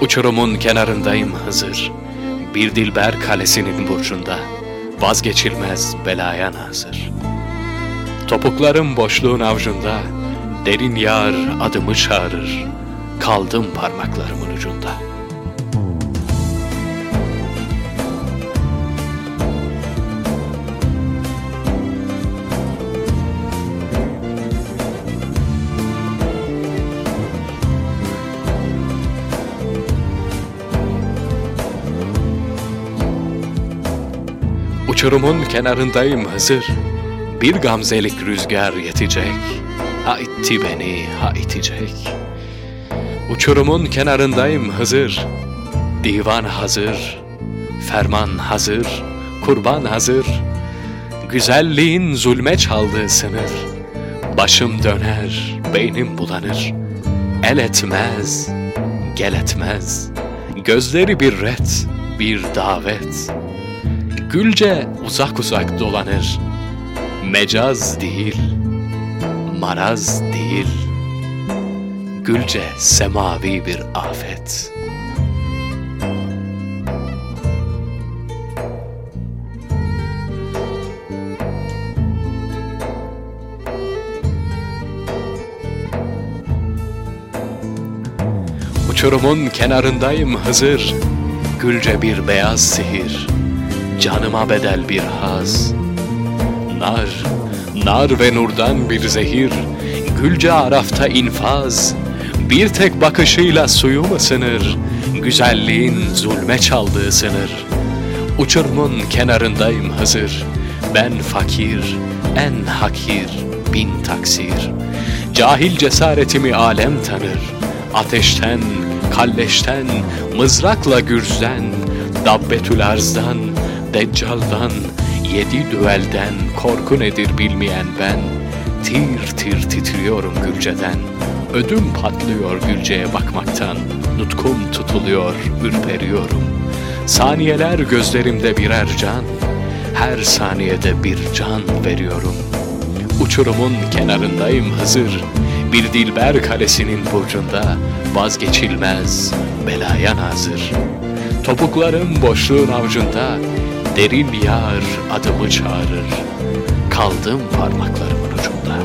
Uçurumun kenarındayım Hızır. Bir dilber kalesinin burcunda. Vazgeçilmez belaya nazır. Topuklarım boşluğun avcunda. Derin yar adımı çağırır. Kaldım parmaklarımın ucunda. Uçurumun kenarındayım Hızır. Bir gamzelik rüzgar yetecek. Ha itti beni, ha itecek. Uçurumun kenarındayım Hızır. Divan hazır, ferman hazır, kurban hazır. Güzelliğin zulme çaldığı sınır. Başım döner, beynim bulanır. El etmez, gel etmez. Gözleri bir ret, bir davet. Gülce uzak uzak dolanır. Mecaz değil, maraz değil. Gülce semavi bir afet. Uçurumun kenarındayım Hızır. Gülce bir beyaz sihir. Canıma bedel bir haz. Nar, nar ve nurdan bir zehir. Gülce arafta infaz. Bir tek bakışıyla suyum ısınır. Güzelliğin zulme çaldığı sınır. Uçurumun kenarındayım Hızır. Ben fakir, en hakir, bin taksir. Cahil cesaretimi alem tanır. Ateşten, kalleşten, mızrakla gürzden, Dabbetül arzdan, Deccal'dan, yedi düelden korku nedir bilmeyen ben. Tir tir titriyorum Gülce'den. Ödüm patlıyor Gülce'ye bakmaktan. Nutkum tutuluyor, ürperiyorum. Saniyeler gözlerimde birer can. Her saniyede bir can veriyorum. Uçurumun kenarındayım Hızır. Bir dilber kalesinin burcunda vazgeçilmez belaya nazır. Topuklarım boşluğun avcunda derin yar adımı çağırır. Kaldım parmaklarımın ucunda.